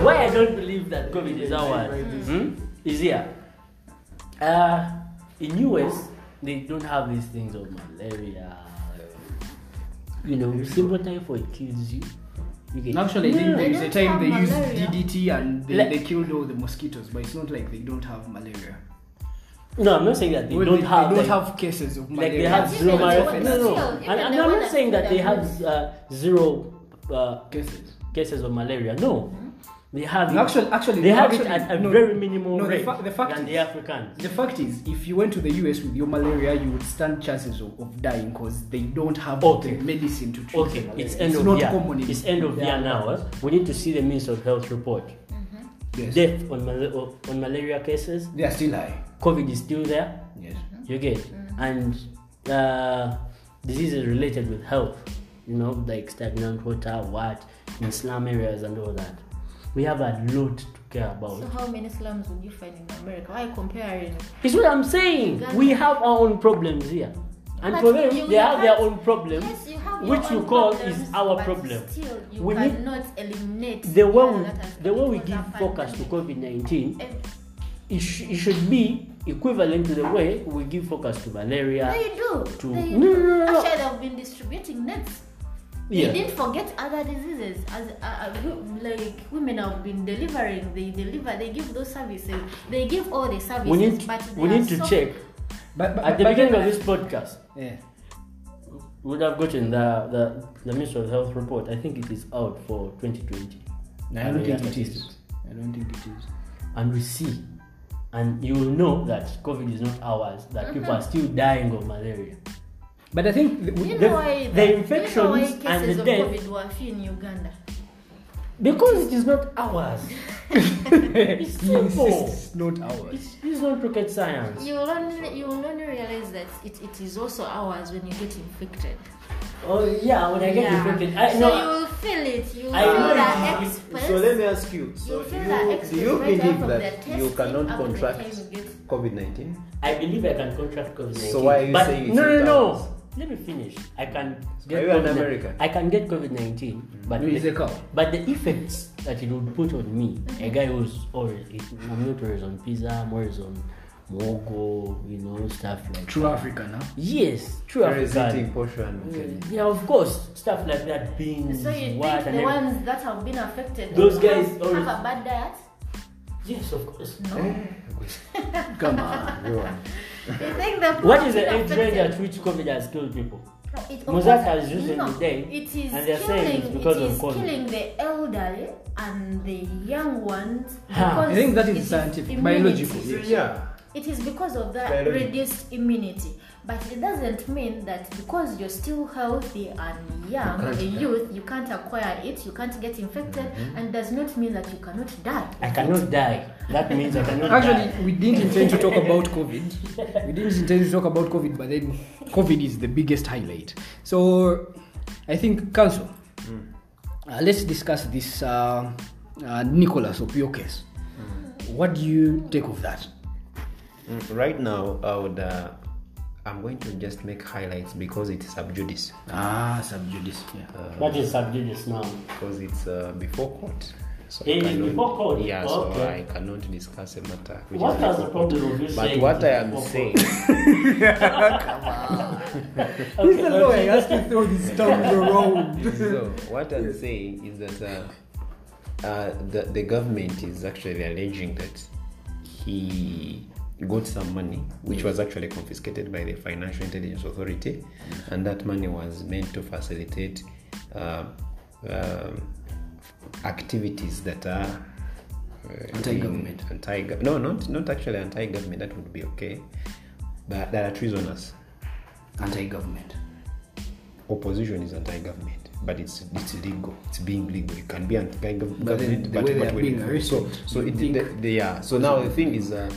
Why I don't believe that COVID is ours hmm, is here. Uh, in US, they don't have these things of malaria. You know, simple typhoid kills you. you get- Actually, I think Yeah. there is a time they used malaria. DDT and they, Like- they killed all the mosquitoes, but it's not like they don't have malaria. No, I'm not saying that they Well, don't they, have. they don't like- have cases of like they have zero malaria. No, no, no. And, and the I'm not saying that they have uh, zero uh, cases. cases of malaria. No, they have. No, it- actually, actually, they no, have actually, it at a no, very minimal no, the rate fa- the fact than is- the Africans. The fact is, if you went to the US with your malaria, you would stand chances of, of dying because they don't have Okay. the medicine to treat Okay, malaria. it's end of not year. common in It's end of their year now. Eh? We need to see the Minister of Health report. Yes. Death on, mal- on malaria cases. They are still high. COVID is still there. Yes. You get and uh, diseases related with health. You know, like stagnant water, what in slum areas and all that. We have a lot to care about. So how many slums would you find in America? Why comparing? It's what I'm saying. Uganda. We have our own problems here. And But for them, you- they you have their own problems, Yes, you have which you call problems, is our but problem. Still, you We need- cannot eliminate The way we, the way we give focus to. COVID 19, Eh, it, sh- it should be equivalent to the way we give focus to malaria. They do. To- They do. no, no, no. Actually, they've been distributing nets. Yeah. Didn't forget other diseases. As uh, uh, like women have been delivering, they deliver, they give those services. They give all the services. We need, but we need to so- check. But, but At the but beginning then- of this podcast, yeah. we would have gotten the, the, the Minister of Health report. I think it is out for 2020. No, I don't think it is. I don't think it is. And we see, and you will know that COVID is not ours, that people are mm-hmm. still dying of malaria. But I think the, you know why the the, do you know infections cases and the of death- COVID were few in Uganda? Because it is not ours. it's simple. It's not ours. It's, it's not rocket science. You will only you will only realize that it, it is also ours when you get infected. Oh yeah, when I get Yeah. infected, I so know. you will feel it. You will I feel know that it- express. So let me ask you. So you do feel that you, do you believe that you cannot up to the contract time you get- COVID 19? I believe I can contract COVID 19. So why are you but saying it's no, no, no. Let me finish. I can Are get you an COVID American? I can get COVID 19, mm-hmm. but No, it's the, a cow. but the effects that it would put on me, a mm-hmm. guy who's always I'm not always on pizza, I'm always on mogo, you know, stuff like True that. African, huh? Yes, true Parasitic African. portion. Okay. Mm, yeah, of course, stuff like that. Beans, So you what, think the everything. ones that have been affected Those have- guys have, always- a bad diet? Yes, of course. No. Eh, come on. Go on. You think the What is the age range affected- at which COVID has killed people? It, Mozart of has course- recently no, died, It is and they're saying killing, it's because it of is COVID. killing the elderly and the young ones. Ha. because I think that is scientific, immunity. biological, yes. Yeah. It is because of that Biology. reduced immunity. But it doesn't mean that because you're still healthy and young, a youth, you can't acquire it, you can't get infected, Mm-hmm. and does not mean that you cannot die. I cannot die. That means I cannot Actually, die. we didn't intend to talk about COVID. We didn't intend to talk about COVID, but then COVID is the biggest highlight. So, I think, Counsel, uh, let's discuss this uh, uh, Nicholas Opio case. What do you take of that? Mm, Right now, I would. Uh, I'm going to just make highlights because it's sub judice. Ah, sub judice. Yeah. What is subjudice now? because it's uh, before court. So It cannot- before court? Yeah, Okay. so I cannot discuss a matter. Which What is the problem of you But what I am saying, He's the lawyer. He has to throw these terms around. so what I'm saying is that uh, uh, the the government is actually alleging that he got some money, which was actually confiscated by the Financial Intelligence Authority, and that money was meant to facilitate uh, um, activities that are uh, Anti-government. Anti, no, not not actually anti-government. That would be okay, but that are treasonous. Anti-government. opposition is anti-government, but it's it's legal. It's being legal. It can be anti-government, But the they are when being So, so it, think- the, the, yeah. So now the thing is, uh,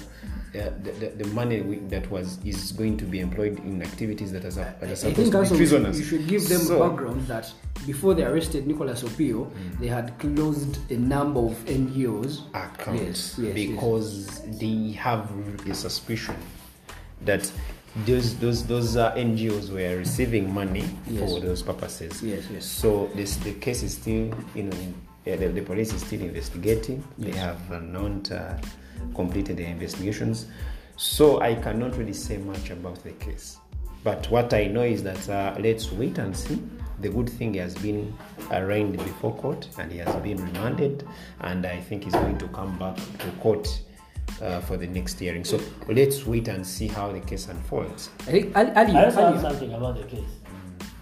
uh, the, the, the money that was is going to be employed in activities that are, that are I supposed think to be treasonous. should, you should give them So- background that before they arrested Nicholas Opio, they had closed a number of NGOs. accounts Yes, yes, because they have a suspicion that those those those uh, NGOs were receiving money Yes. for those purposes. Yes, yes. So this the case is still you know yeah, the, the police is still investigating. They have uh, not uh, completed their investigations. So I cannot really say much about the case. But what I know is that uh, let's wait and see. The good thing has been arraigned before court and he has been remanded, and I think he's going to come back to court uh, for the next hearing. So let's wait and see how the case unfolds. I think earlier, I also have earlier, something about the case.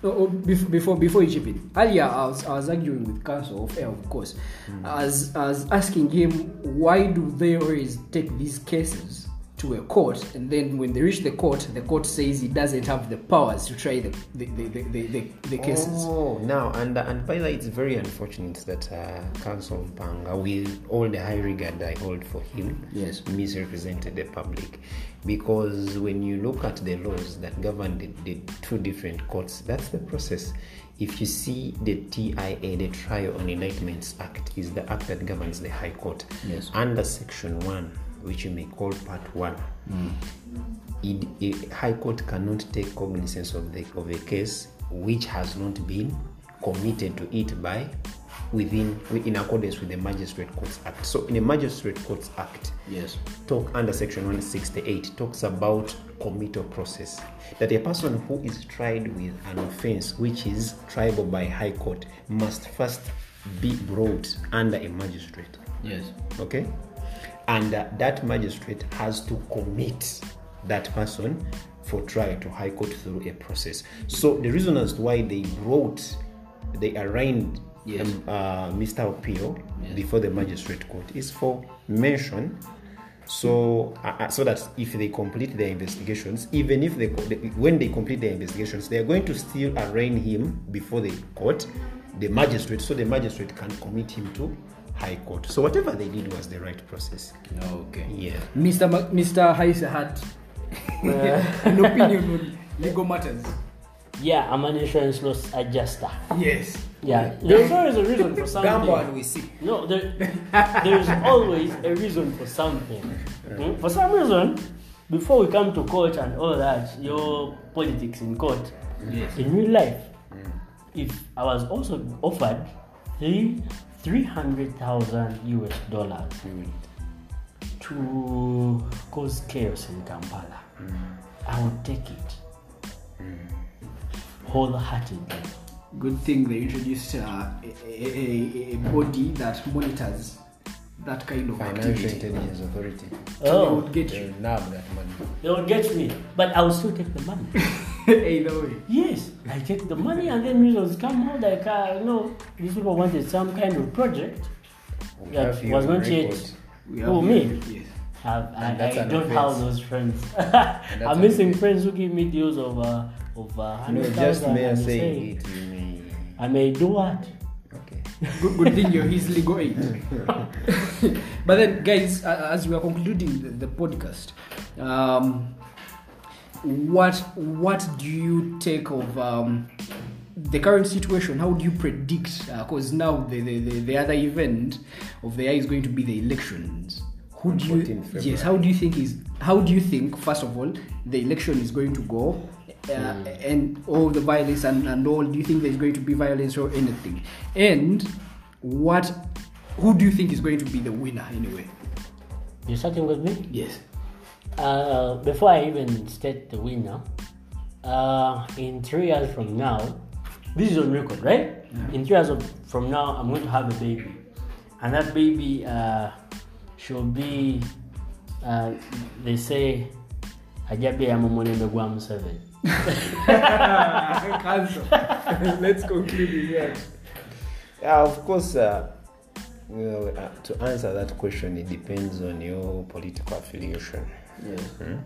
Oh, oh, bef- before before you chip in, earlier I was, I was arguing with counsel of air, of course, hmm. as as asking him why do they always take these cases to a court and then when they reach the court, the court says he doesn't have the powers to try the the, the, the, the, the, cases. Oh, now and and by the way, it's very unfortunate that uh, Counsel Mpanga, with all the high regard I hold for him, Yes. misrepresented the public, because when you look at the laws that govern the, the two different courts, that's the process. If you see the TIA, the Trial on Indictments Act, is the act that governs the High Court. Yes. Under Section One, which you may call Part One, it, a High Court cannot take cognizance of the of a case which has not been committed to it by within in accordance with the Magistrate Courts Act. So in the Magistrate Courts Act, Yes. talk under section 168 talks about committal process that a person who is tried with an offense which is triable by high court must first be brought under a magistrate Yes. okay and uh, that magistrate has to commit that person for trial to high court through a process. So the reason as to why they brought they arraigned Yes. um, uh, mr opio before the magistrate court is for mention. So uh, uh, so that if they complete their investigations even if they- when they complete their investigations they are going to still arraign him before the court the magistrate. So the magistrate can commit him to high court so whatever they did was the right process Okay. yeah Mr. Ma- Mr. Haisa had an opinion on legal matters. Yeah, I'm an insurance loss adjuster. Yes. Yeah, there's always a reason for something. gamble and we see No, there, there's always a reason for something. Hmm? For some reason, before we come to court and all that, your politics in court, Yes. in real life, if I was also offered three three hundred thousand US dollars to cause chaos in Kampala, I would take it wholeheartedly. Good thing they introduced uh, a, a, a, body that monitors that kind of financial activity. intelligence authority They Oh, would get you. they would get me, but I will still take the money. Either way. Yes, I take the money and then reasons come out like, uh, you know, these people wanted some kind of project We that was on not yet. record. Who, me? Yes. I've, I, And that's I an don't offense. have those friends. I'm missing offense. friends who give me deals of uh, of uh, No, 100,000 just mere and say, saying it. May. I may do what? Okay. good, good thing you're his legal aid. but then, guys, uh, as we are concluding the, the podcast, um, what what do you take of um, the current situation? How do you predict? Because now the, the, the, the other event of the year is going to be the elections. Who do you 14th yes? How do you think is how do you think first of all the election is going to go? Uh, and all the violence and, and all do you think there's going to be violence or anything and what who do you think is going to be the winner anyway You're starting with me? yes Uh, before I even state the winner, uh, in three years from now, this is on record, right? In three years of, from now, I'm going to have a baby, and that baby uh, should be, uh, they say, ajabi ya mumulembe gwa Museveni. let's conclude here Yeah, of course. Uh, well, uh, to answer that question, it depends on your political affiliation. Hmm?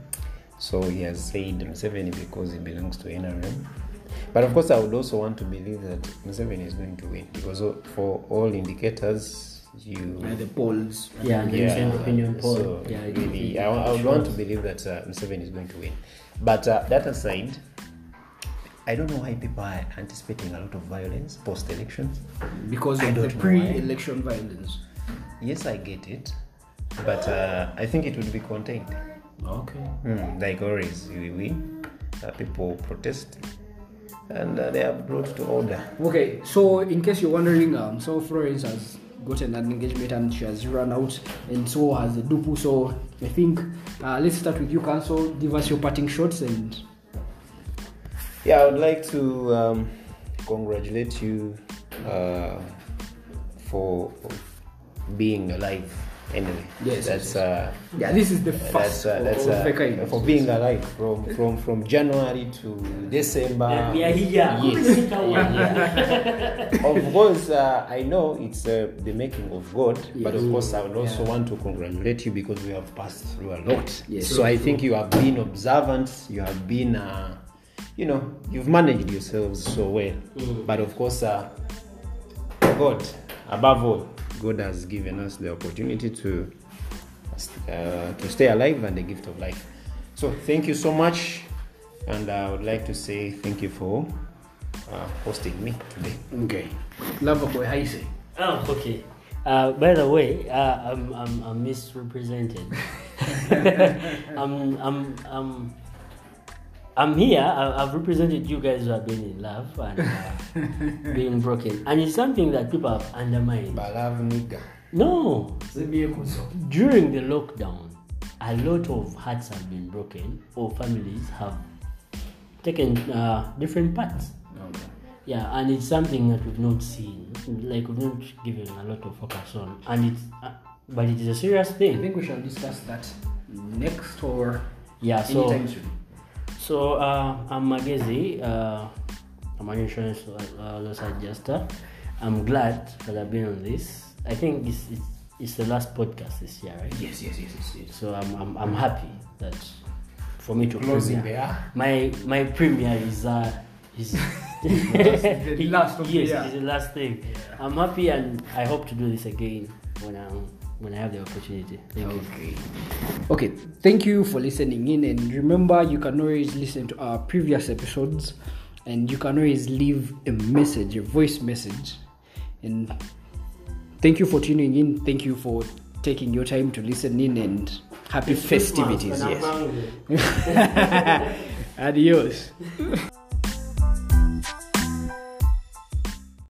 So he has said Museveni because he belongs to NRM. But of course, I would also want to believe that Museveni is going to win because for all indicators, you. the polls Yeah, the opinion poll. So yeah, really, it- I, I would it want to believe that uh, Museveni is going to win. But uh, that aside, I don't know why people are anticipating a lot of violence post elections. because I of the don't know pre-election violence Yes, I get it, but uh, I think it would be contained. Okay. Hmm, like always, we win, uh, people protest, and uh, they are brought to order. okay so in case you're wondering um so florence has gotten an engagement and she has run out and so has the dupu so i think uh, let's start with you counsel give us your parting shots and Yeah, I would like to um, congratulate you uh, for being alive. Anyway, Yes, that's yes, uh, yeah this is the that's first uh, that's uh, uh, for being alive from from from January to December. We are here. Yes. Yeah. of course, uh, I know it's uh, the making of God, but of course, I would also want to congratulate you because we have passed through a lot. Yes. So I think you have been observant. You have been, uh, you know, you've managed yourselves so well. But of course, uh, God, above all, God has given us the opportunity to uh, to stay alive and the gift of life. So thank you so much, and I would like to say thank you for uh, hosting me today. okay lava boy how you say Oh, okay. Uh, by the way, uh, I'm, I'm, I'm misrepresented. I'm, I'm, I'm, I'm here. I, I've represented you guys who have been in love and uh, being broken. And it's something that people have undermined. No, during the lockdown, a lot of hearts have been broken or families have taken uh, different paths. Yeah, and it's something that we've not seen, like we've not given a lot of focus on, and it's, uh, but it is a serious thing. I think we shall discuss that next or Yeah, so anytime soon. So uh, I'm Magezi, uh, I'm an insurance uh, loss adjuster. I'm glad that I've been on this. I think it's it's, it's the last podcast this year, right? Yes, yes, yes, yes. yes. So I'm I'm, I'm happy that for me to Closing there. My my premiere is uh is the last of the yes, year. it's the last thing. I'm happy and I hope to do this again when I when I have the opportunity. Thank you. Okay. Okay, thank you for listening in. And remember, you can always listen to our previous episodes and you can always leave a message, a voice message. And thank you for tuning in. Thank you for taking your time to listen in and happy festivities. Yes. Adios.